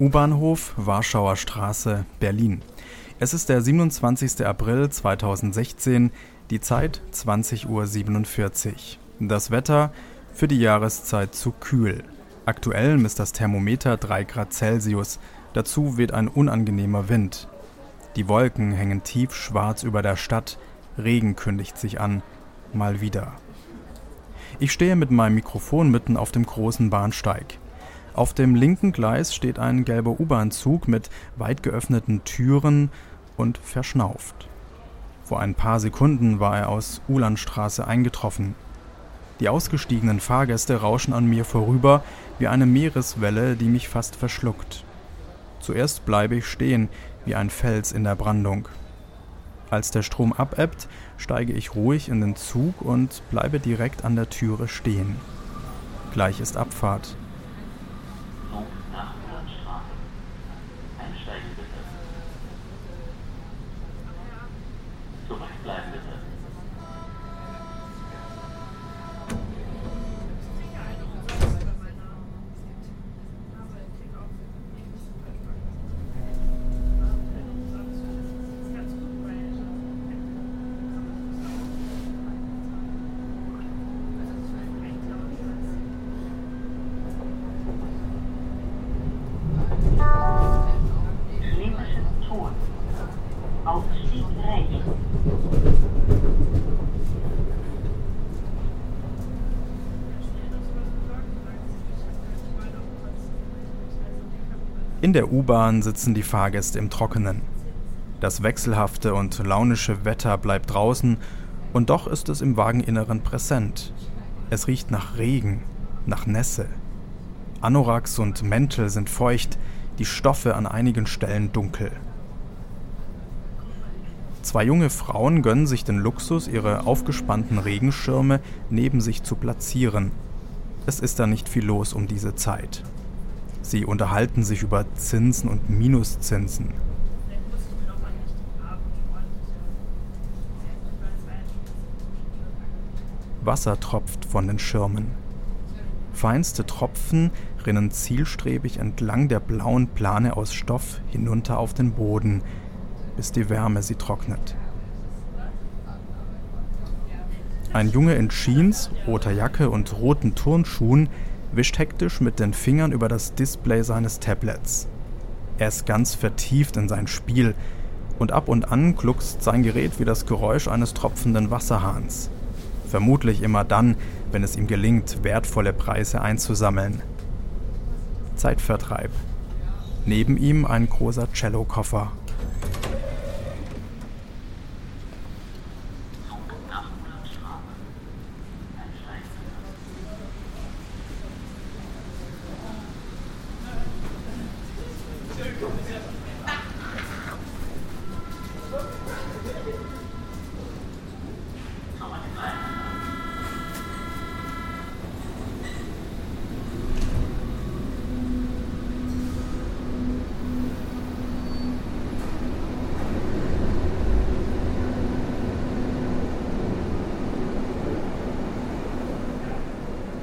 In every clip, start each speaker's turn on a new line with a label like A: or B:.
A: U-Bahnhof, Warschauer Straße, Berlin. Es ist der 27. April 2016, die Zeit 20.47 Uhr. Das Wetter für die Jahreszeit zu kühl. Aktuell misst das Thermometer 3 Grad Celsius. Dazu weht ein unangenehmer Wind. Die Wolken hängen tief schwarz über der Stadt. Regen kündigt sich an. Mal wieder. Ich stehe mit meinem Mikrofon mitten auf dem großen Bahnsteig. Auf dem linken Gleis steht ein gelber U-Bahn-Zug mit weit geöffneten Türen und verschnauft. Vor ein paar Sekunden war er aus Ulandstraße eingetroffen. Die ausgestiegenen Fahrgäste rauschen an mir vorüber wie eine Meereswelle, die mich fast verschluckt. Zuerst bleibe ich stehen wie ein Fels in der Brandung. Als der Strom abebbt, steige ich ruhig in den Zug und bleibe direkt an der Türe stehen. Gleich ist Abfahrt. In der U-Bahn sitzen die Fahrgäste im Trockenen. Das wechselhafte und launische Wetter bleibt draußen, und doch ist es im Wageninneren präsent. Es riecht nach Regen, nach Nässe. Anoraks und Mäntel sind feucht, die Stoffe an einigen Stellen dunkel. Zwei junge Frauen gönnen sich den Luxus, ihre aufgespannten Regenschirme neben sich zu platzieren. Es ist da nicht viel los um diese Zeit. Sie unterhalten sich über Zinsen und Minuszinsen. Wasser tropft von den Schirmen. Feinste Tropfen rinnen zielstrebig entlang der blauen Plane aus Stoff hinunter auf den Boden, bis die Wärme sie trocknet. Ein Junge in Jeans, roter Jacke und roten Turnschuhen wischt hektisch mit den Fingern über das Display seines Tablets. Er ist ganz vertieft in sein Spiel und ab und an gluckst sein Gerät wie das Geräusch eines tropfenden Wasserhahns. Vermutlich immer dann, wenn es ihm gelingt, wertvolle Preise einzusammeln. Zeitvertreib. Neben ihm ein großer Cellokoffer.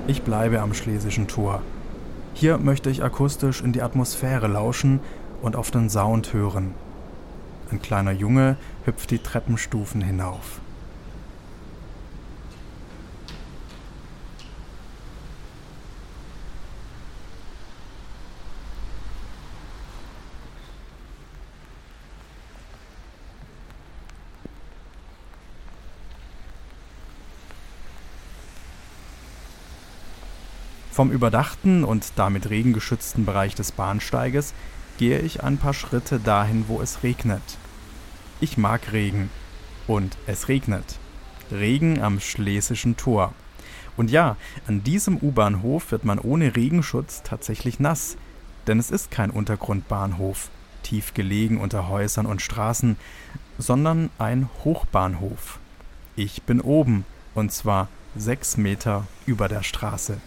A: Ich bleibe am Schlesischen Tor. Hier möchte ich akustisch in die Atmosphäre lauschen und auf den Sound hören. Ein kleiner Junge hüpft die Treppenstufen hinauf. Vom überdachten und damit regengeschützten Bereich des Bahnsteiges gehe ich ein paar Schritte dahin, wo es regnet. Ich mag Regen. Und es regnet. Regen am Schlesischen Tor. Und ja, an diesem U-Bahnhof wird man ohne Regenschutz tatsächlich nass, denn es ist kein Untergrundbahnhof, tief gelegen unter Häusern und Straßen, sondern ein Hochbahnhof. Ich bin oben, und zwar sechs Meter über der Straße.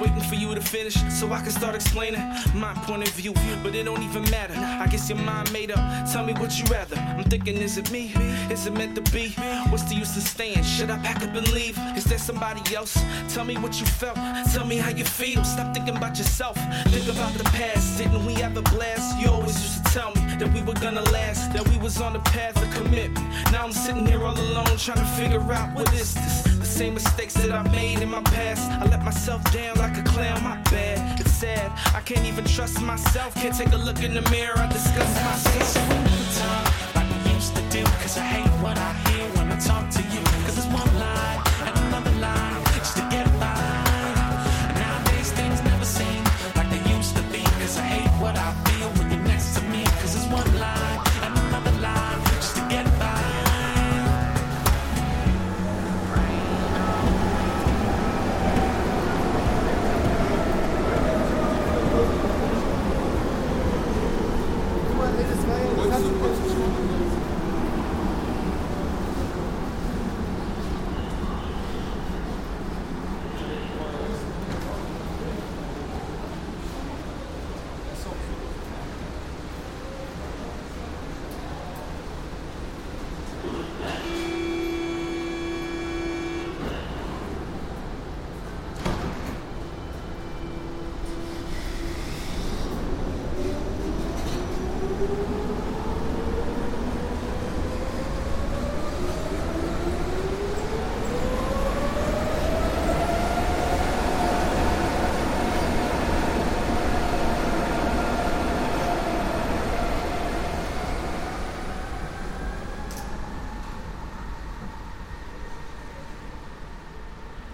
B: Waiting for you to finish so I can start explaining my point of view. But it don't even matter. I guess your mind made up. Tell me what you rather. I'm thinking, is it me? Is it meant to be? What's the use of staying? Should I pack up and leave? Is there somebody else? Tell me what you felt. Tell me how you feel. Stop thinking about yourself. Think about the past. Didn't we have a blast? You always used to tell me that we were gonna last. That we was on the path of commitment. Now I'm sitting here all alone trying to figure out what is this. Same mistakes that I made in my past. I let myself down like a clown. My bad. It's sad. I can't even trust myself. Can't take a look in the mirror. I disgust myself. Like we used to do. Cause I hate what I hear when I talk to you.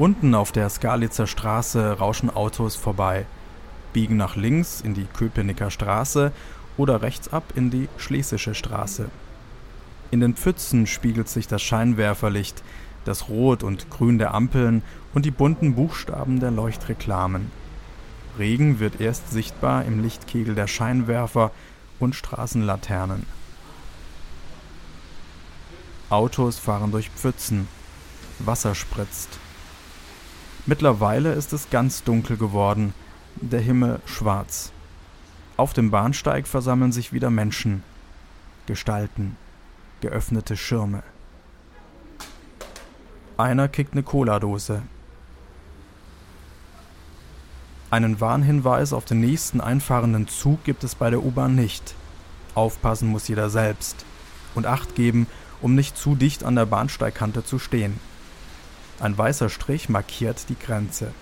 A: Unten auf der Skalitzer Straße rauschen Autos vorbei, biegen nach links in die Köpenicker Straße oder rechts ab in die Schlesische Straße. In den Pfützen spiegelt sich das Scheinwerferlicht, das Rot und Grün der Ampeln und die bunten Buchstaben der Leuchtreklamen. Regen wird erst sichtbar im Lichtkegel der Scheinwerfer und Straßenlaternen. Autos fahren durch Pfützen. Wasser spritzt. Mittlerweile ist es ganz dunkel geworden, der Himmel schwarz. Auf dem Bahnsteig versammeln sich wieder Menschen, Gestalten, geöffnete Schirme. Einer kickt eine Cola-Dose. Einen Warnhinweis auf den nächsten einfahrenden Zug gibt es bei der U-Bahn nicht. Aufpassen muss jeder selbst und Acht geben, um nicht zu dicht an der Bahnsteigkante zu stehen. Ein weißer Strich markiert die Grenze.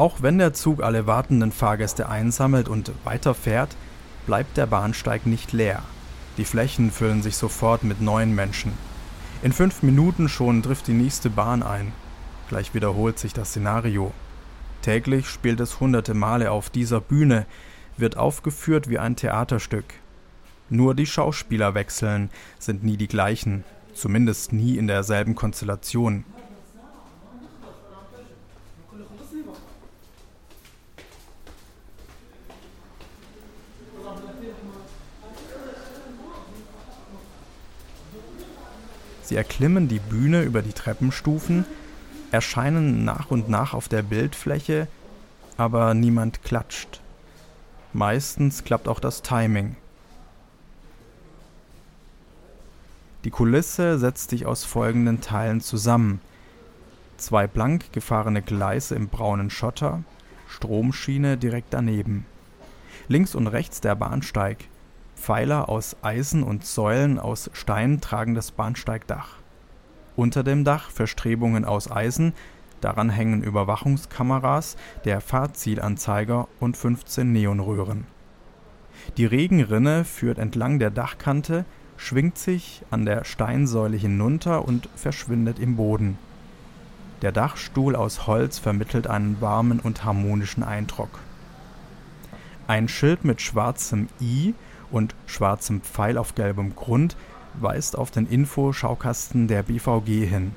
A: Auch wenn der Zug alle wartenden Fahrgäste einsammelt und weiterfährt, bleibt der Bahnsteig nicht leer. Die Flächen füllen sich sofort mit neuen Menschen. In fünf Minuten schon trifft die nächste Bahn ein. Gleich wiederholt sich das Szenario. Täglich spielt es hunderte Male auf dieser Bühne, wird aufgeführt wie ein Theaterstück. Nur die Schauspieler wechseln, sind nie die gleichen, zumindest nie in derselben Konstellation. Sie erklimmen die Bühne über die Treppenstufen, erscheinen nach und nach auf der Bildfläche, aber niemand klatscht. Meistens klappt auch das Timing. Die Kulisse setzt sich aus folgenden Teilen zusammen. Zwei blank gefahrene Gleise im braunen Schotter, Stromschiene direkt daneben. Links und rechts der Bahnsteig. Pfeiler aus Eisen und Säulen aus Stein tragen das Bahnsteigdach. Unter dem Dach Verstrebungen aus Eisen, daran hängen Überwachungskameras, der Fahrzielanzeiger und 15 Neonröhren. Die Regenrinne führt entlang der Dachkante, schwingt sich an der Steinsäule hinunter und verschwindet im Boden. Der Dachstuhl aus Holz vermittelt einen warmen und harmonischen Eindruck. Ein Schild mit schwarzem I und schwarzem Pfeil auf gelbem Grund weist auf den Infoschaukasten der BVG hin.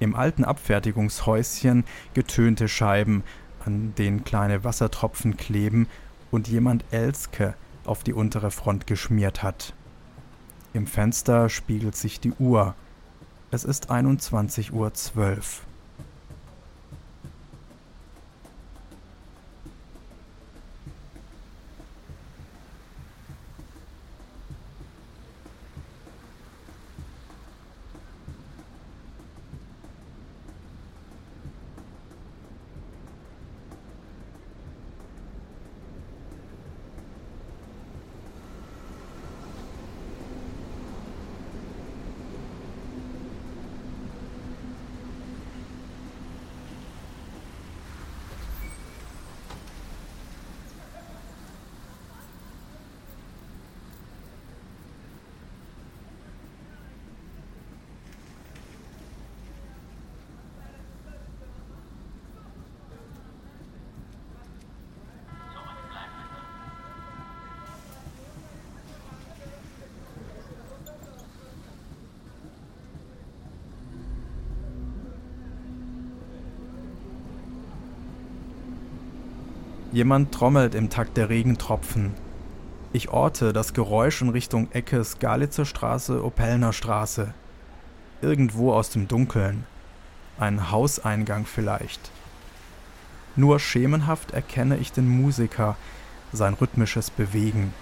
A: Im alten Abfertigungshäuschen getönte Scheiben, an denen kleine Wassertropfen kleben und jemand Elske auf die untere Front geschmiert hat. Im Fenster spiegelt sich die Uhr. Es ist 21.12 Uhr. Jemand trommelt im Takt der Regentropfen. Ich orte das Geräusch in Richtung Ecke Skalitzer Straße, Opellner Straße. Irgendwo aus dem Dunkeln. Ein Hauseingang vielleicht. Nur schemenhaft erkenne ich den Musiker, sein rhythmisches Bewegen.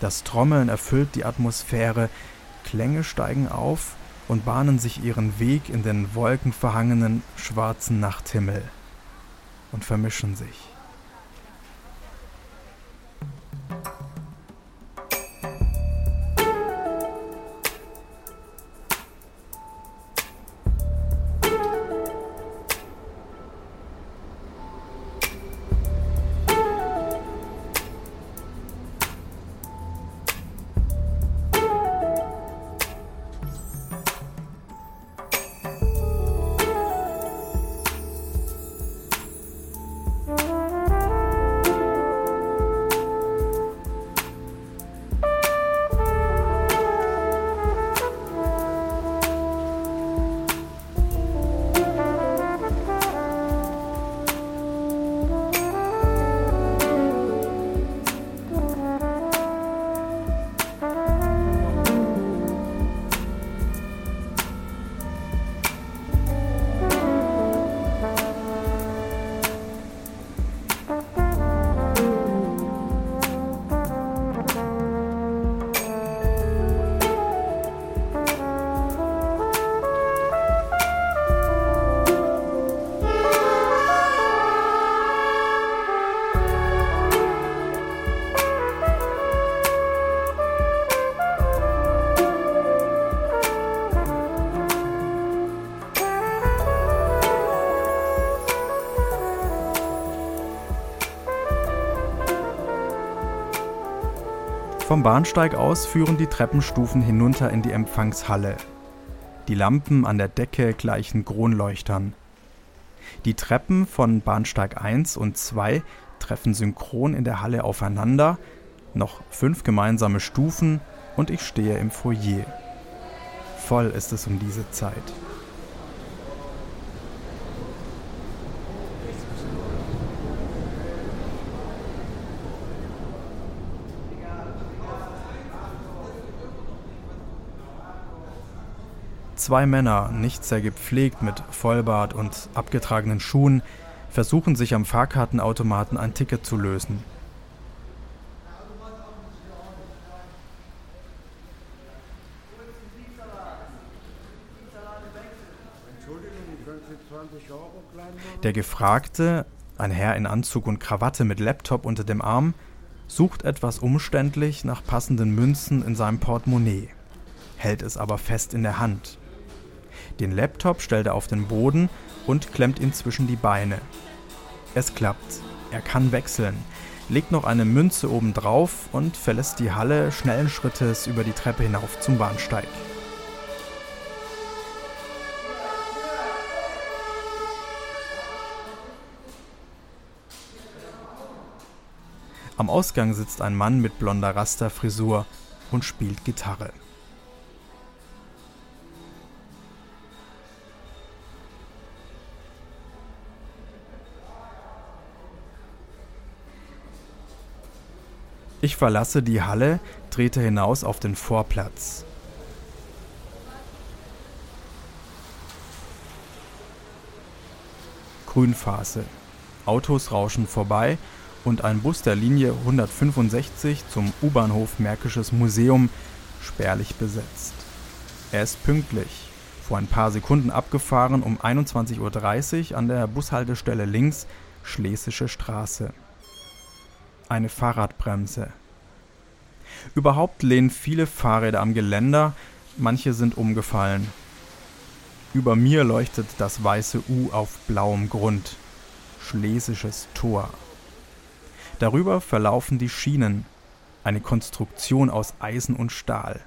A: Das Trommeln erfüllt die Atmosphäre, Klänge steigen auf und bahnen sich ihren Weg in den wolkenverhangenen schwarzen Nachthimmel und vermischen sich. Vom Bahnsteig aus führen die Treppenstufen hinunter in die Empfangshalle. Die Lampen an der Decke gleichen Kronleuchtern. Die Treppen von Bahnsteig 1 und 2 treffen synchron in der Halle aufeinander, noch fünf gemeinsame Stufen und ich stehe im Foyer. Voll ist es um diese Zeit. Zwei Männer, nicht sehr gepflegt mit Vollbart und abgetragenen Schuhen, versuchen sich am Fahrkartenautomaten ein Ticket zu lösen. Der Gefragte, ein Herr in Anzug und Krawatte mit Laptop unter dem Arm, sucht etwas umständlich nach passenden Münzen in seinem Portemonnaie, hält es aber fest in der Hand. Den Laptop stellt er auf den Boden und klemmt ihn zwischen die Beine. Es klappt. Er kann wechseln, legt noch eine Münze oben drauf und verlässt die Halle schnellen Schrittes über die Treppe hinauf zum Bahnsteig. Am Ausgang sitzt ein Mann mit blonder Rasterfrisur und spielt Gitarre. Ich verlasse die Halle, trete hinaus auf den Vorplatz. Grünphase. Autos rauschen vorbei und ein Bus der Linie 165 zum U-Bahnhof Märkisches Museum spärlich besetzt. Er ist pünktlich, vor ein paar Sekunden abgefahren um 21.30 Uhr an der Bushaltestelle links Schlesische Straße. Eine Fahrradbremse. Überhaupt lehnen viele Fahrräder am Geländer, manche sind umgefallen. Über mir leuchtet das weiße U auf blauem Grund. Schlesisches Tor. Darüber verlaufen die Schienen, eine Konstruktion aus Eisen und Stahl.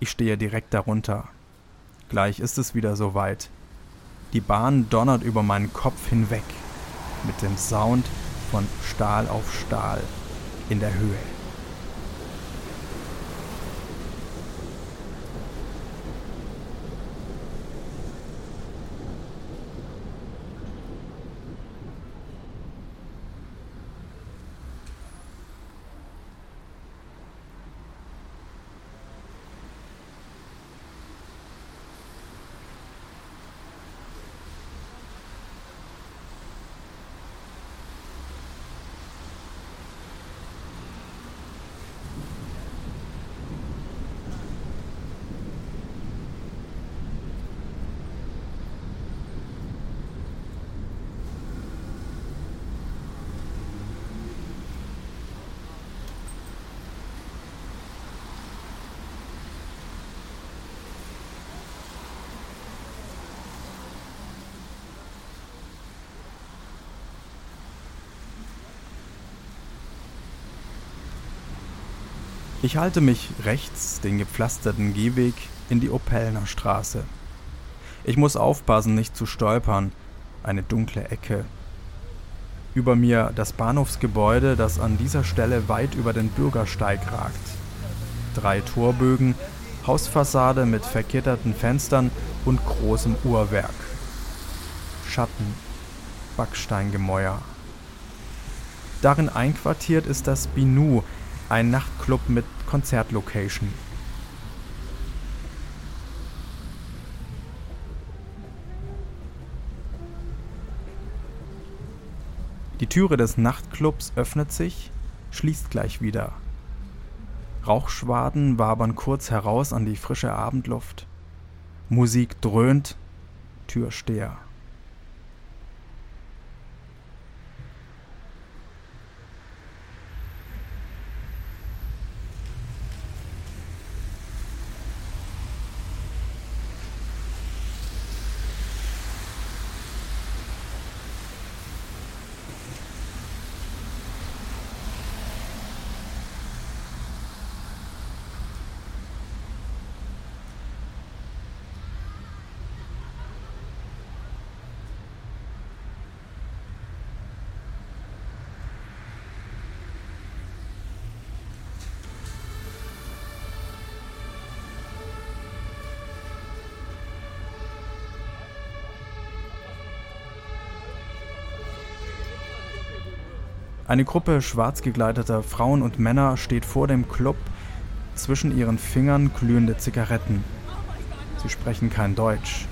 A: Ich stehe direkt darunter. Gleich ist es wieder soweit. Die Bahn donnert über meinen Kopf hinweg, mit dem Sound von Stahl auf Stahl in der Höhe. Ich halte mich rechts den gepflasterten Gehweg in die Opellner Straße. Ich muss aufpassen, nicht zu stolpern. Eine dunkle Ecke. Über mir das Bahnhofsgebäude, das an dieser Stelle weit über den Bürgersteig ragt. Drei Torbögen, Hausfassade mit verkitterten Fenstern und großem Uhrwerk. Schatten, Backsteingemäuer. Darin einquartiert ist das Binu, ein Nachtclub mit Konzertlocation. Die Türe des Nachtclubs öffnet sich, schließt gleich wieder. Rauchschwaden wabern kurz heraus an die frische Abendluft. Musik dröhnt, Türsteher. Eine Gruppe schwarz gekleideter Frauen und Männer steht vor dem Club, zwischen ihren Fingern glühende Zigaretten. Sie sprechen kein Deutsch.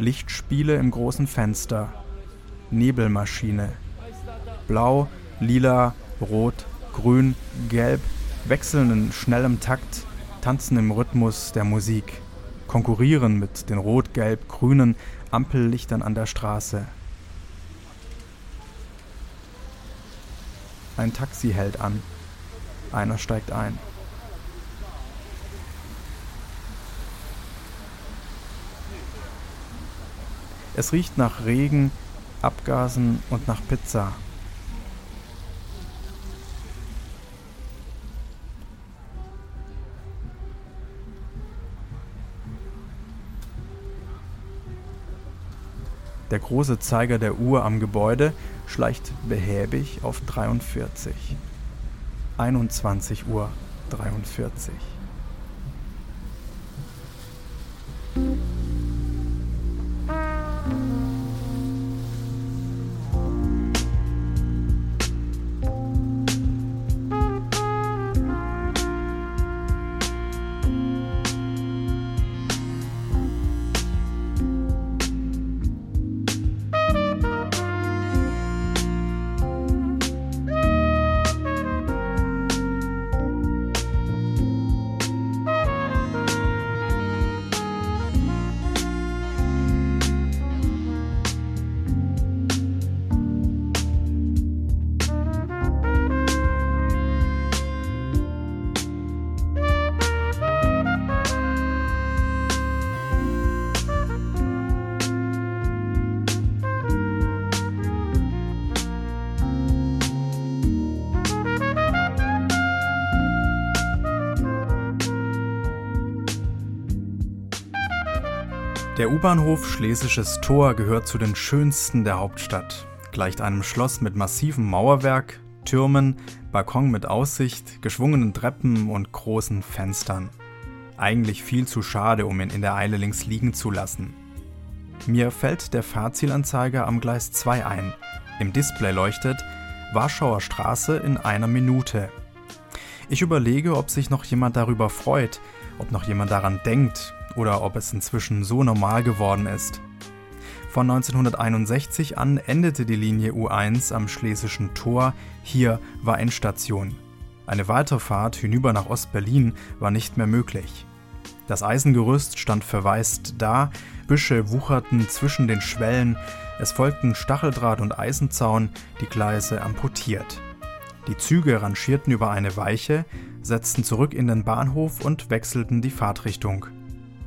A: Lichtspiele im großen Fenster. Nebelmaschine. Blau, lila, rot, grün, gelb wechseln in schnellem Takt, tanzen im Rhythmus der Musik, konkurrieren mit den rot-gelb-grünen Ampellichtern an der Straße. Ein Taxi hält an. Einer steigt ein. Es riecht nach Regen, Abgasen und nach Pizza. Der große Zeiger der Uhr am Gebäude schleicht behäbig auf 43. 21 Uhr 43. Der U-Bahnhof Schlesisches Tor gehört zu den schönsten der Hauptstadt. Gleicht einem Schloss mit massivem Mauerwerk, Türmen, Balkon mit Aussicht, geschwungenen Treppen und großen Fenstern. Eigentlich viel zu schade, um ihn in der Eile links liegen zu lassen. Mir fällt der Fahrzielanzeiger am Gleis 2 ein. Im Display leuchtet Warschauer Straße in einer Minute. Ich überlege, ob sich noch jemand darüber freut, ob noch jemand daran denkt oder ob es inzwischen so normal geworden ist. Von 1961 an endete die Linie U1 am Schlesischen Tor, hier war Endstation. Eine Weiterfahrt hinüber nach Ostberlin war nicht mehr möglich. Das Eisengerüst stand verwaist da, Büsche wucherten zwischen den Schwellen, es folgten Stacheldraht und Eisenzaun, die Gleise amputiert. Die Züge rangierten über eine Weiche, setzten zurück in den Bahnhof und wechselten die Fahrtrichtung.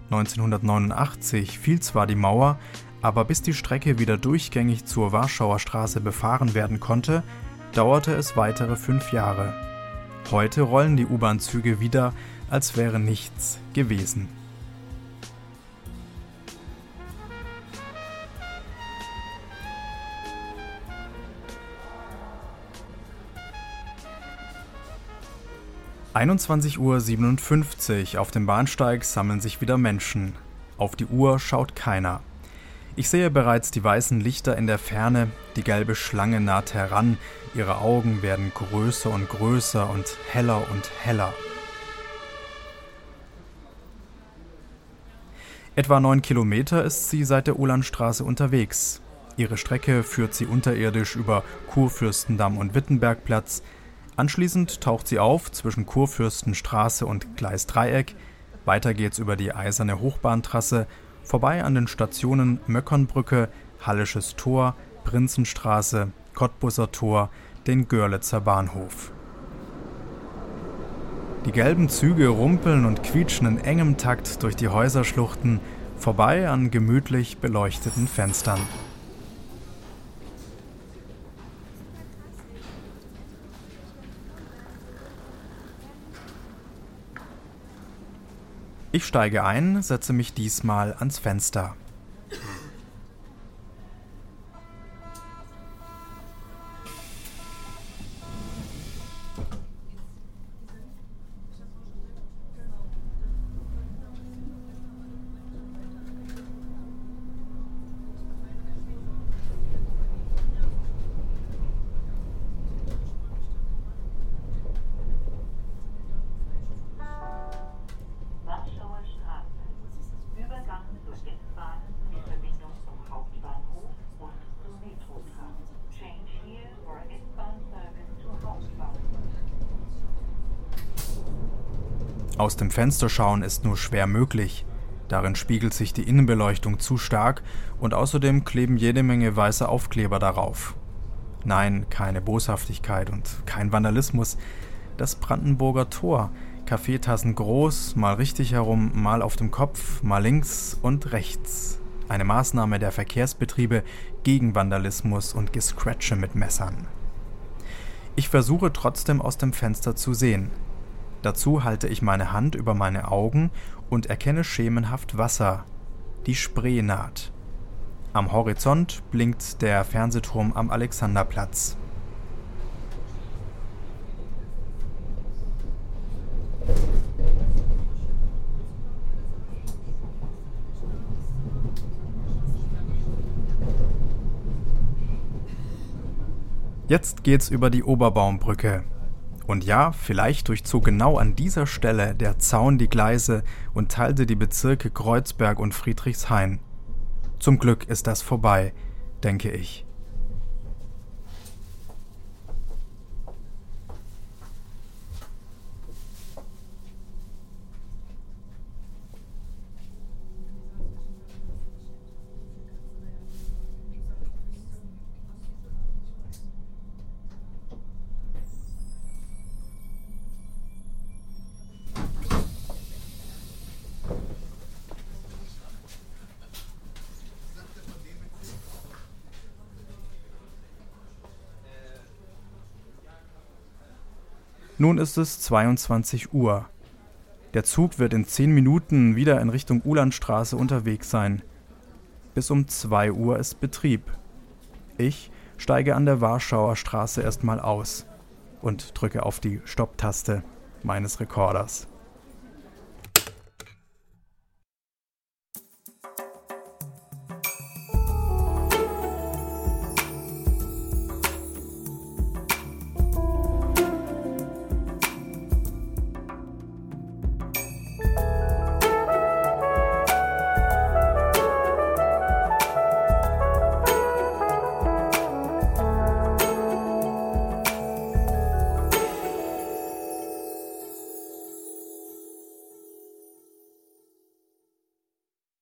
A: 1989 fiel zwar die Mauer, aber bis die Strecke wieder durchgängig zur Warschauer Straße befahren werden konnte, dauerte es weitere fünf Jahre. Heute rollen die U-Bahn-Züge wieder, als wäre nichts gewesen. 21.57 Uhr auf dem Bahnsteig sammeln sich wieder Menschen. Auf die Uhr schaut keiner. Ich sehe bereits die weißen Lichter in der Ferne, die gelbe Schlange naht heran, ihre Augen werden größer und größer und heller und heller. Etwa neun Kilometer ist sie seit der Ulandstraße unterwegs. Ihre Strecke führt sie unterirdisch über Kurfürstendamm und Wittenbergplatz, Anschließend taucht sie auf zwischen Kurfürstenstraße und Gleisdreieck. Weiter geht's über die eiserne Hochbahntrasse, vorbei an den Stationen Möckernbrücke, Hallisches Tor, Prinzenstraße, Cottbusser Tor, den Görlitzer Bahnhof. Die gelben Züge rumpeln und quietschen in engem Takt durch die Häuserschluchten, vorbei an gemütlich beleuchteten Fenstern. Ich steige ein, setze mich diesmal ans Fenster. Aus dem Fenster schauen ist nur schwer möglich. Darin spiegelt sich die Innenbeleuchtung zu stark und außerdem kleben jede Menge weiße Aufkleber darauf. Nein, keine Boshaftigkeit und kein Vandalismus. Das Brandenburger Tor. Kaffeetassen groß, mal richtig herum, mal auf dem Kopf, mal links und rechts. Eine Maßnahme der Verkehrsbetriebe gegen Vandalismus und Gescratche mit Messern. Ich versuche trotzdem aus dem Fenster zu sehen. Dazu halte ich meine Hand über meine Augen und erkenne schemenhaft Wasser, die Spree naht. Am Horizont blinkt der Fernsehturm am Alexanderplatz. Jetzt geht's über die Oberbaumbrücke. Und ja, vielleicht durchzog genau an dieser Stelle der Zaun die Gleise und teilte die Bezirke Kreuzberg und Friedrichshain. Zum Glück ist das vorbei, denke ich. Nun ist es 22 Uhr. Der Zug wird in 10 Minuten wieder in Richtung Ulandstraße unterwegs sein. Bis um 2 Uhr ist Betrieb. Ich steige an der Warschauer Straße erstmal aus und drücke auf die Stopptaste meines Rekorders.